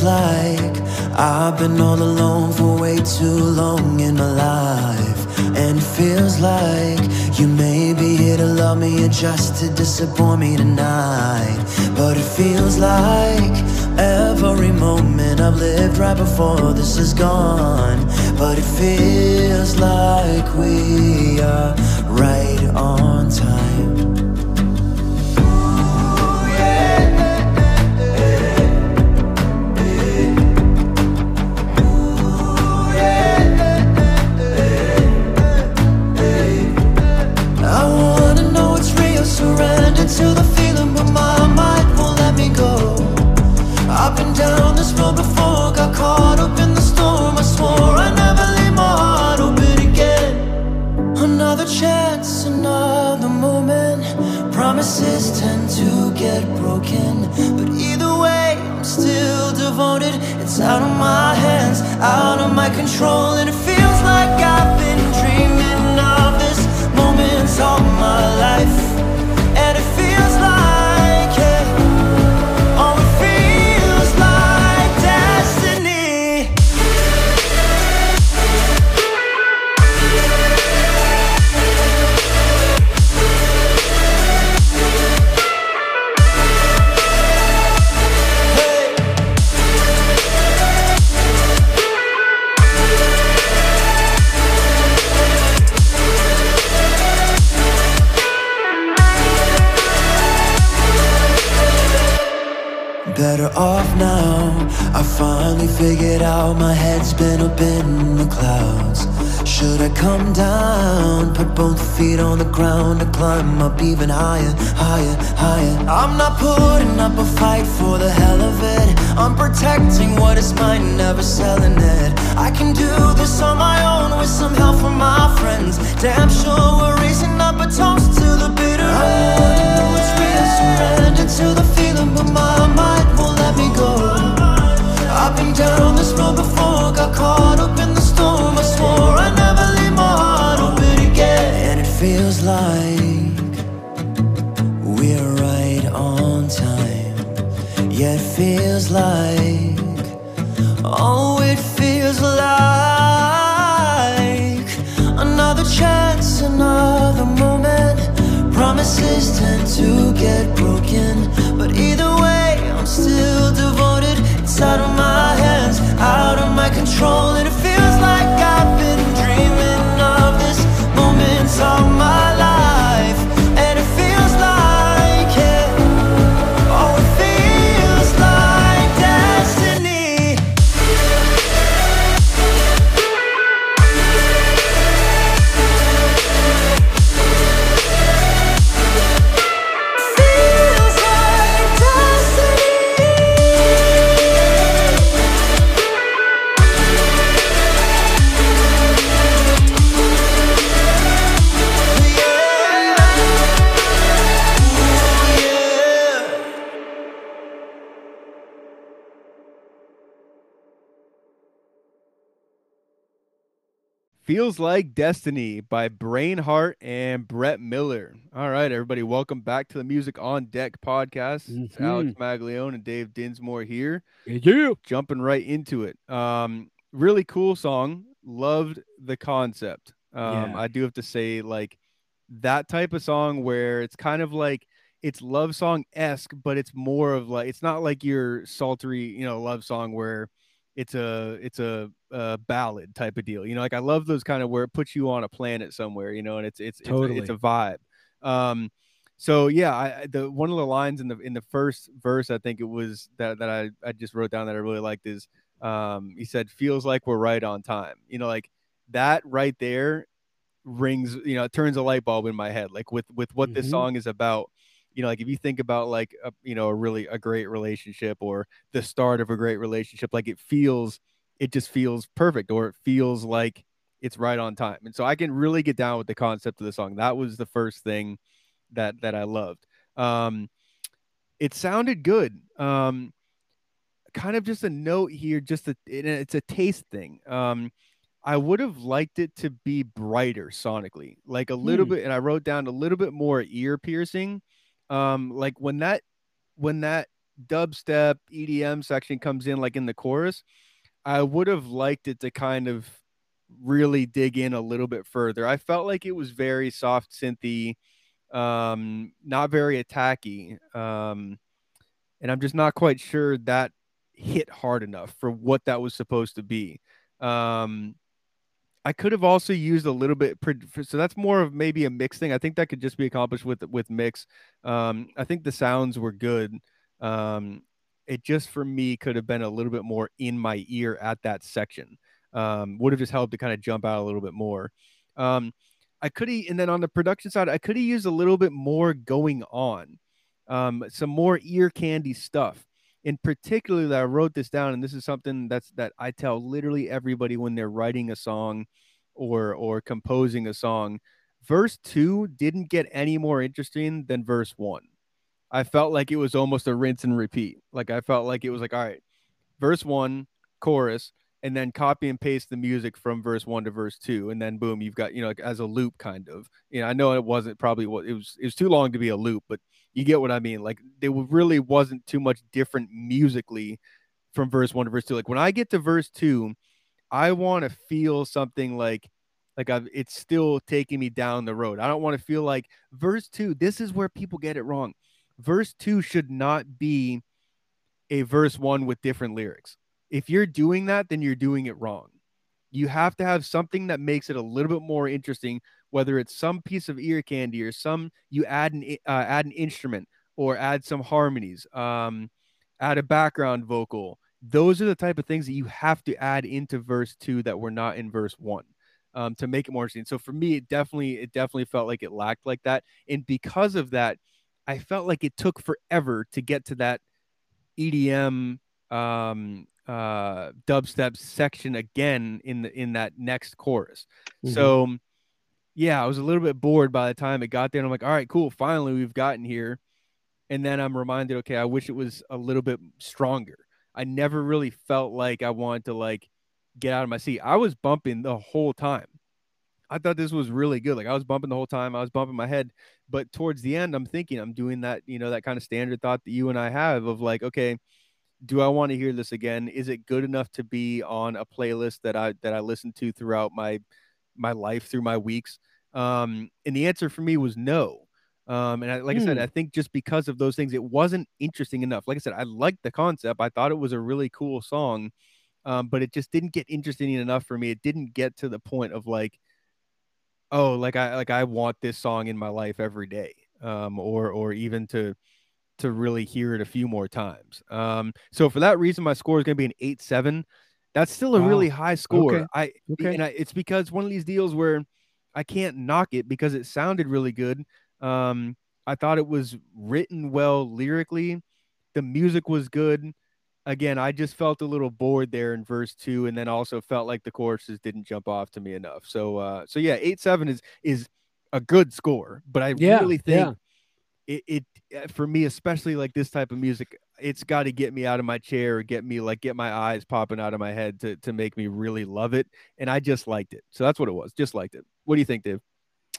feels like I've been all alone for way too long in my life. And it feels like you may be here to love me or just to disappoint me tonight. But it feels like every moment I've lived right before this is gone. But it feels like we are right on time. To the feeling, but my mind won't let me go. I've been down this road before, got caught up in the storm. I swore I'd never leave my heart open again. Another chance, another moment. Promises tend to get broken, but either way, I'm still devoted. It's out of my hands, out of my control, higher, higher? I'm not putting up a fight for the hell of it. I'm protecting what is mine, never selling it. I can do this on my own with some help from my friends. Damn sure we're raising up a toast to the bitter end. I wanna know it's real, surrender to the feeling, but my mind won't let me go. I've been down this road before, got caught up in the storm. I swore I'd never leave my heart open again. And it feels like feels like, oh, it feels like another chance, another moment. Promises tend to get broken, but either way, I'm still devoted. It's out of my hands, out of my control, Feels Like Destiny by Brainheart and Brett Miller. All right, everybody, welcome back to the Music on Deck podcast. It's Alex Maglione and Dave Dinsmore here, Yeah. jumping right into it. Um, really cool song. Loved the concept. Um, Yeah. I do have to say, like that type of song where it's kind of like it's love song esque, but it's more of like it's not like your sultry, you know, love song where it's a it's a, a ballad type of deal. You know, like I love those kind of where it puts you on a planet somewhere, you know, and it's it's it's, a, it's a vibe. Um so yeah, I the one of the lines in the in the first verse I think it was that that I I just wrote down that I really liked is um he said feels like we're right on time. You know, like that right there rings, you know, it turns a light bulb in my head like with with what this Mhm. song is about you know like if you think about like a, you know a really a great relationship or the start of a great relationship like it feels it just feels perfect or it feels like it's right on time and so i can really get down with the concept of the song that was the first thing that that i loved um it sounded good um kind of just a note here just a, and it's a taste thing um I would have liked it to be brighter sonically, like a little Hmm. bit, and I wrote down a little bit more ear piercing. Um, like when that when that dubstep EDM section comes in like in the chorus, I would have liked it to kind of really dig in a little bit further. I felt like it was very soft synthy, um, not very attacky. Um, and I'm just not quite sure that hit hard enough for what that was supposed to be. Um, I could have also used a little bit, so that's more of maybe a mix thing. I think that could just be accomplished with with mix. Um, I think the sounds were good. Um, it just for me could have been a little bit more in my ear at that section. Um, would have just helped to kind of jump out a little bit more. Um, I could have, and then on the production side, I could have used a little bit more going on, um, some more ear candy stuff in particular that I wrote this down, and this is something that's that I tell literally everybody when they're writing a song or or composing a song. Verse two didn't get any more interesting than verse one. I felt like it was almost a rinse and repeat. Like I felt like it was like, all right, verse one, chorus, and then copy and paste the music from verse one to verse two, and then boom, you've got you know like as a loop kind of. You know, I know it wasn't probably what it was. It was too long to be a loop, but you get what I mean. Like there really wasn't too much different musically from verse one to verse two. Like when I get to verse two, I want to feel something like like I've it's still taking me down the road. I don't want to feel like verse two. This is where people get it wrong. Verse two should not be a verse one with different lyrics if you're doing that, then you're doing it wrong. You have to have something that makes it a little bit more interesting, whether it's some piece of ear candy or some you add an uh, add an instrument or add some harmonies, um, add a background vocal. Those are the type of things that you have to add into verse two that were not in verse one um, to make it more interesting. So for me, it definitely it definitely felt like it lacked like that, and because of that, I felt like it took forever to get to that EDM um, uh, dubstep section again in the in that next chorus. Mm-hmm. So yeah, I was a little bit bored by the time it got there. And I'm like, all right, cool. Finally, we've gotten here. And then I'm reminded, okay, I wish it was a little bit stronger. I never really felt like I wanted to like get out of my seat. I was bumping the whole time. I thought this was really good. Like I was bumping the whole time. I was bumping my head. But towards the end, I'm thinking I'm doing that, you know, that kind of standard thought that you and I have of like, okay, do I want to hear this again? Is it good enough to be on a playlist that I that I listen to throughout my my life through my weeks? Um, and the answer for me was no. Um, and I, like I said, hmm. I think just because of those things, it wasn't interesting enough. Like I said, I liked the concept. I thought it was a really cool song, um, but it just didn't get interesting enough for me. It didn't get to the point of like, oh, like I like I want this song in my life every day, um, or or even to to really hear it a few more times. Um, so for that reason, my score is going to be an eight seven. That's still a wow. really high score. Okay. I okay. and I, it's because one of these deals where I can't knock it because it sounded really good. Um, I thought it was written well lyrically. The music was good. Again, I just felt a little bored there in verse two, and then also felt like the choruses didn't jump off to me enough. So, uh, so yeah, eight seven is is a good score, but I yeah, really think yeah it, it uh, for me especially like this type of music it's got to get me out of my chair or get me like get my eyes popping out of my head to to make me really love it and i just liked it. So that's what it was just liked it. What do you think dave?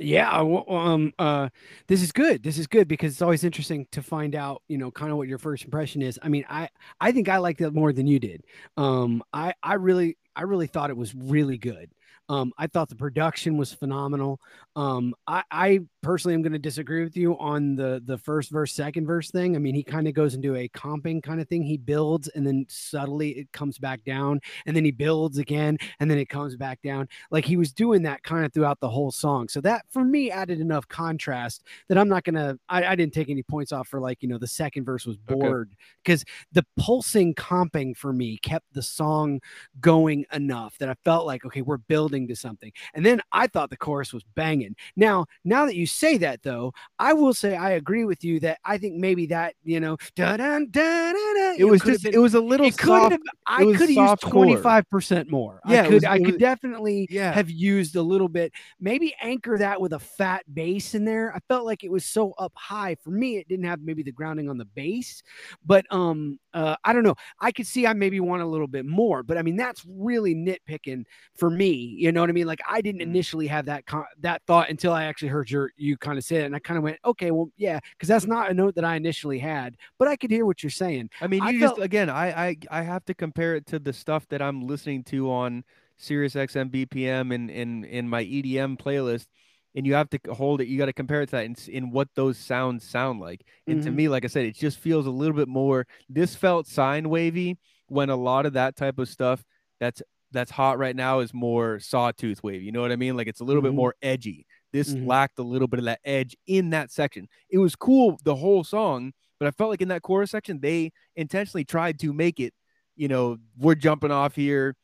Yeah um uh this is good this is good because it's always interesting to find out you know kind of what your first impression is. I mean i i think i liked it more than you did. Um i i really i really thought it was really good. Um, I thought the production was phenomenal. Um, I, I, personally am going to disagree with you on the the first verse, second verse thing. I mean, he kind of goes into a comping kind of thing. He builds and then subtly it comes back down, and then he builds again, and then it comes back down. Like he was doing that kind of throughout the whole song. So that for me added enough contrast that I'm not gonna. I, I didn't take any points off for like you know the second verse was bored because okay. the pulsing comping for me kept the song going enough that I felt like okay, we're building to something. And then I thought the chorus was banging. Now, now that you say that though, I will say I agree with you that I think maybe that, you know, da da da da it was just been, it was a little it soft, have, I could have used 25% more. Yeah, I could was, I could was, definitely yeah. have used a little bit, maybe anchor that with a fat bass in there. I felt like it was so up high. For me, it didn't have maybe the grounding on the bass, but um uh I don't know. I could see I maybe want a little bit more, but I mean that's really nitpicking for me. You know what I mean? Like I didn't mm. initially have that con- that thought until I actually heard your you kind of said, and I kind of went, okay, well, yeah, because that's not a note that I initially had, but I could hear what you're saying. I mean, I you felt- just again, I, I I have to compare it to the stuff that I'm listening to on Sirius XM BPM and in in my EDM playlist, and you have to hold it. You got to compare it to that in, in what those sounds sound like. And to Mhm. me, like I said, it just feels a little bit more. This felt sine wavy when a lot of that type of stuff that's that's hot right now is more sawtooth wave. You know what I mean? Like it's a little Mhm. bit more edgy. This Mhm. lacked a little bit of that edge in that section. It was cool the whole song, but I felt like in that chorus section they intentionally tried to make it, you know, we're jumping off here,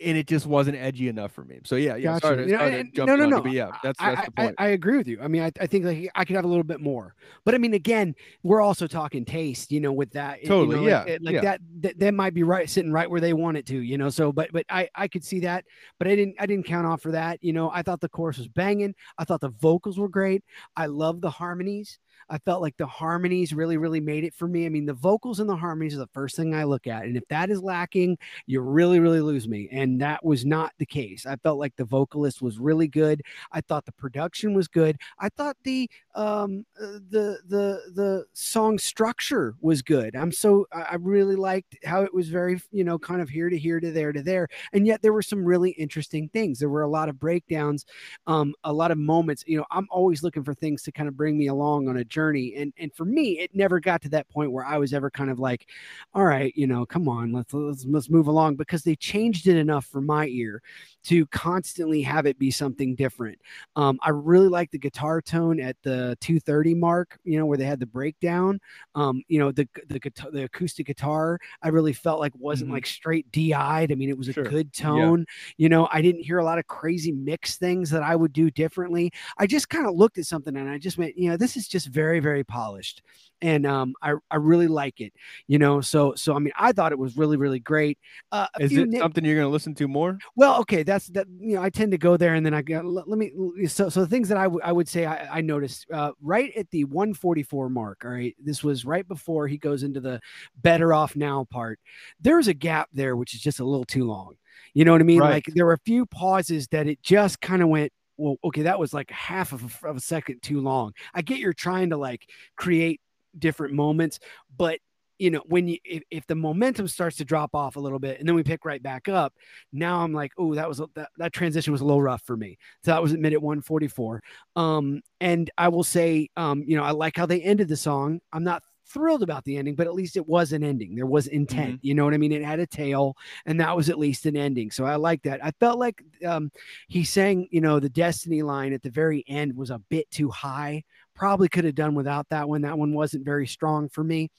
and it just wasn't edgy enough for me. So yeah, yeah. Gotcha. Sorry, You know, sorry to and- jump no, no, no. but yeah, that's I, the point. I, I agree with you. I mean, I, I think like I could have a little bit more, but I mean, again, we're also talking taste, you know, with that. you Totally, know, yeah, it- Like yeah. that, that, that might be right, sitting right where they want it to, you know. So, but, but I, I could see that, but I didn't, I didn't count off for that. You know, I thought the chorus was banging. I thought the vocals were great. I love the harmonies. I felt like the harmonies really, really made it for me. I mean, the vocals and the harmonies are the first thing I look at, and if that is lacking, you really, really lose me. And that was not the case. I felt like the vocalist was really good. I thought the production was good. I thought the um uh, the the the song structure was good. I'm so I really liked how it was very you know kind of here to here to there to there, and yet there were some really interesting things. There were a lot of breakdowns, um, a lot of moments. You know, I'm always looking for things to kind of bring me along on a journey, and and for me, it never got to that point where I was ever kind of like, all right, you know, come on, let's let's let's move along because they changed it enough for my ear to constantly have it be something different. Um, I really like the guitar tone at the 230 mark, you know, where they had the breakdown. Um, you know, the the guitar, the acoustic guitar, I really felt like wasn't Mhm. like straight DI'd. I mean, it was a good tone. You know, I didn't hear a lot of crazy mix things that I would do differently. I just kind of looked at something and I just went, you know, this is just very, very polished. And um, I, I really like it, you know. So so I mean, I thought it was really, really great. Uh, Is it nit- something you're going to listen to more? well, okay, that's that. You know, I tend to go there, and then I go. Let, let me. So, so the things that I, w- I would say I, I noticed uh, right at the 144 mark. All right, this was right before he goes into the better off now part. There's a gap there, which is just a little too long. You know what I mean? Right. Like there were a few pauses that it just kind of went. Well, okay, that was like half of a, of a second too long. I get you're trying to like create different moments, but you know when you if, if the momentum starts to drop off a little bit and then we pick right back up now i'm like oh that was a- that, that transition was a little rough for me. So that was at minute 144 um and i will say um you know i like how they ended the song. I'm not thrilled about the ending but at least it was an ending. There was intent you know what i mean? It had a tail and that was at least an ending. So i like that. I felt like um he sang you know the destiny line at the very end was a bit too high probably could have done without that one. That one wasn't very strong for me.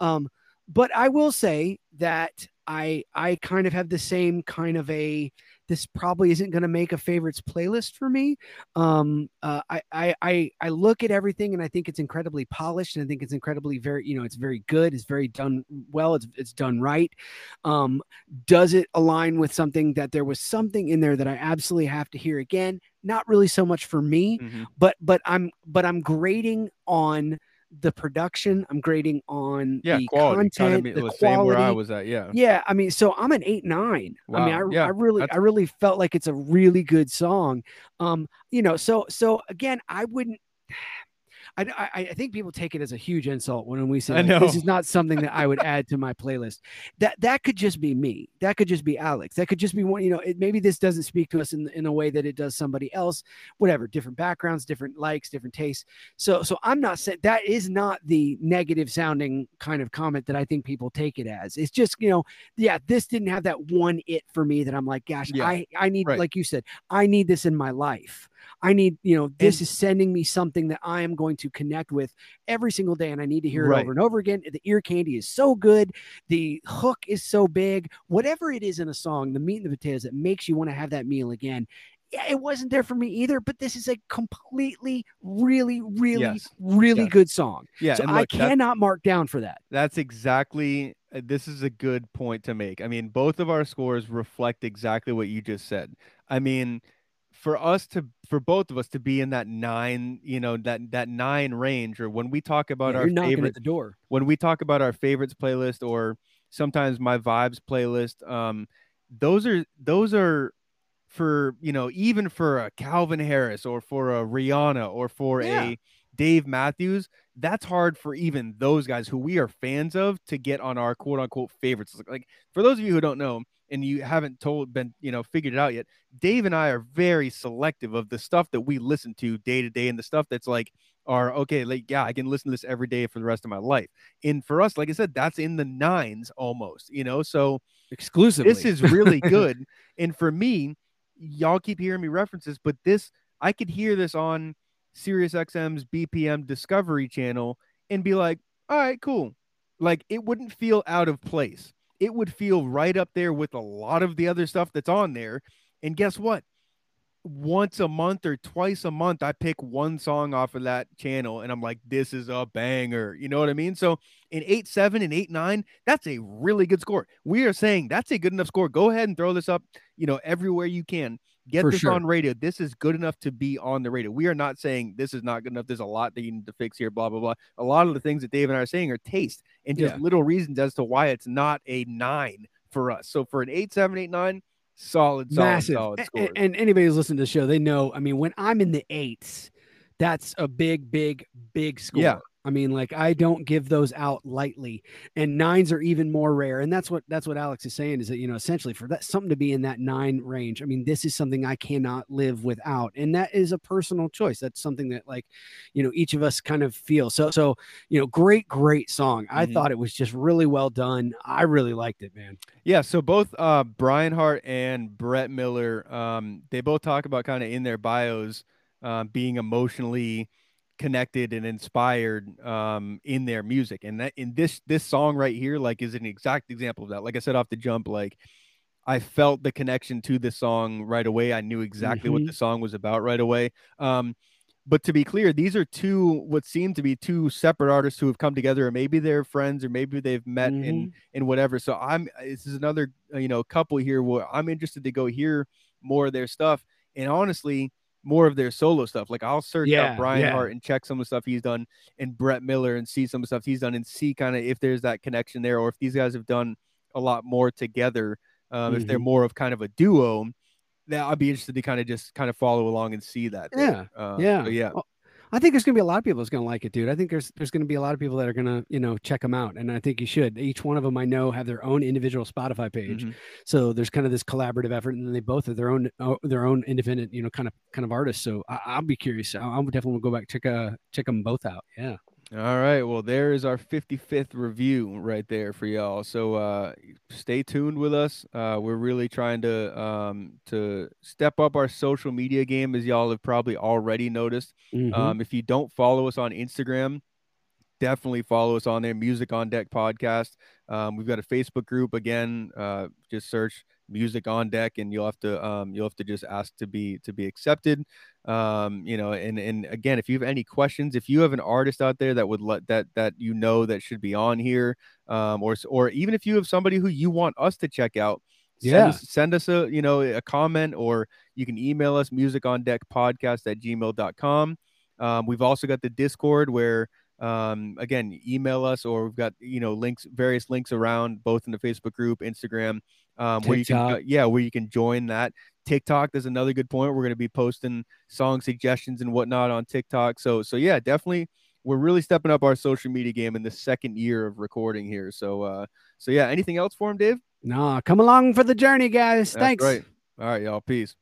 Um, but I will say that I I kind of have the same kind of a this probably isn't going to make a favorites playlist for me. Um, uh, I, I I I look at everything and I think it's incredibly polished and I think it's incredibly very you know it's very good. It's very done well. It's it's done right. Um, does it align with something that there was something in there that I absolutely have to hear again? Not really so much for me Mhm. but but I'm but I'm grading on the production. I'm grading on Yeah, the quality. content, Kind of the quality. same where I was at. Yeah. Yeah, I mean, so I'm an eight nine. I mean, I, Wow, yeah, I really, that's- I really felt like it's a really good song. Um, you know, so so again, I wouldn't. I, I, I think people take it as a huge insult when we say like, this is not something that I would add to my playlist. That that could just be me. That could just be Alex. That could just be one. You know, it, maybe this doesn't speak to us in in a way that it does somebody else. Whatever, different backgrounds, different likes, different tastes. So so I'm not saying that is not the negative sounding kind of comment that I think people take it as. It's just you know, yeah, this didn't have that one it for me that I'm like, gosh, Yeah, I I need right. like you said, I need this in my life. I need, you know, this And- is sending me something that I am going to connect with every single day, and I need to hear it Right. over and over again. The ear candy is so good, the hook is so big. Whatever it is in a song, the meat and the potatoes that makes you want to have that meal again. Yeah, it wasn't there for me either, but this is a completely, really, really, Yes. really Yes. good song. Yeah. so I look, that- cannot mark down for that. That's exactly. uh, This is a good point to make. I mean, both of our scores reflect exactly what you just said. I mean, for us to, for both of us to be in that nine, you know, that that nine range, or when we talk about Yeah, our favorite at the door. when we talk about our favorites playlist or sometimes my vibes playlist um those are those are for you know even for a Calvin Harris or for a Rihanna or for Yeah. a Dave Matthews, that's hard for even those guys who we are fans of to get on our quote unquote favorites. Like for those of you who don't know and you haven't told been you know figured it out yet, Dave and I are very selective of the stuff that we listen to day to day and the stuff that's like are okay, like yeah, I can listen to this every day for the rest of my life. And for us, like I said, that's in the nines almost, you know. So Exclusively. this is really good. and for me, y'all keep hearing me references, but this I could hear this on Sirius XM's BPM Discovery channel and be like, all right, cool. Like it wouldn't feel out of place. It would feel right up there with a lot of the other stuff that's on there. And guess what? Once a month or twice a month, I pick one song off of that channel and I'm like, this is a banger. You know what I mean? So in 8 7 and 8 9, that's a really good score. We are saying that's a good enough score. Go ahead and throw this up, you know, everywhere you can. Get For this sure. on radio. This is good enough to be on the radio. We are not saying this is not good enough. There's a lot that you need to fix here, blah, blah, blah. A lot of the things that Dave and I are saying are taste and just Yeah. little reasons as to why it's not a nine for us. So for an eight, seven, eight, nine, solid, solid, massive. solid A- score. a- And, anybody who's listened to the show, they know. I mean, when I'm in the eights, that's a big, big, big score. Yeah. I mean, like I don't give those out lightly, and nines are even more rare. And that's what that's what Alex is saying is that you know essentially for that something to be in that nine range. I mean, this is something I cannot live without, and that is a personal choice. That's something that like you know each of us kind of feel. So so you know, great, great song. I Mhm. thought it was just really well done. I really liked it, man. Yeah, so both uh Brainheart and Brett Miller, um, they both talk about kind of in their bios um, being emotionally connected and inspired um in their music. And that in this this song right here, like is an exact example of that. Like I said off the jump, like I felt the connection to this song right away. I knew exactly what Mhm. the song was about right away. Um, but to be clear, these are two what seem to be two separate artists who have come together, or maybe they're friends, or maybe they've met in Mhm. and whatever. So I'm this is another uh, you know couple here where I'm interested to go hear more of their stuff and honestly more of their solo stuff. Like I'll search Yeah, out Brian yeah. Hart and check some of the stuff he's done and Brett Miller and see some of the stuff he's done and see kind of if there's that connection there or if these guys have done a lot more together. Um, if they're Mhm. more of kind of a duo, that I'd be interested to kind of just kind of follow along and see that. there. Uh, yeah. yeah. I think there's gonna be a lot of people that's gonna like it, dude. I think there's there's gonna be a lot of people that are gonna you know check them out, and I think you should. Each one of them I know have their own individual Spotify page, Mhm. so there's kind of this collaborative effort, and then they both have their own uh, their own independent you know kind of kind of artists. So I, I'll be curious. I, I'm definitely go back check uh check them both out. Yeah. All right. Well, there is our 55th review right there for y'all. So uh, stay tuned with us. Uh, we're really trying to um, to step up our social media game, as y'all have probably already noticed. Mhm. Um, if you don't follow us on Instagram, definitely follow us on there. Music on Deck podcast. Um, we've got a Facebook group again. Uh, just search Music on Deck, and you'll have to um, you'll have to just ask to be to be accepted. Um, you know, and and again, if you have any questions, if you have an artist out there that would let that that you know that should be on here, um, or or even if you have somebody who you want us to check out. Send Yeah. us, send us a you know a comment or you can email us music on deck podcast at gmail.com um, we've also got the discord where um, again email us or we've got you know links various links around both in the facebook group instagram um, where you can uh, yeah where you can join that. Tiktok there's another good point we're going to be posting song suggestions and whatnot on tiktok. So so yeah definitely we're really stepping up our social media game in the second year of recording here. So uh so yeah anything else for him dave? Nah, come along for the journey, guys. That's Thanks. right. All right y'all peace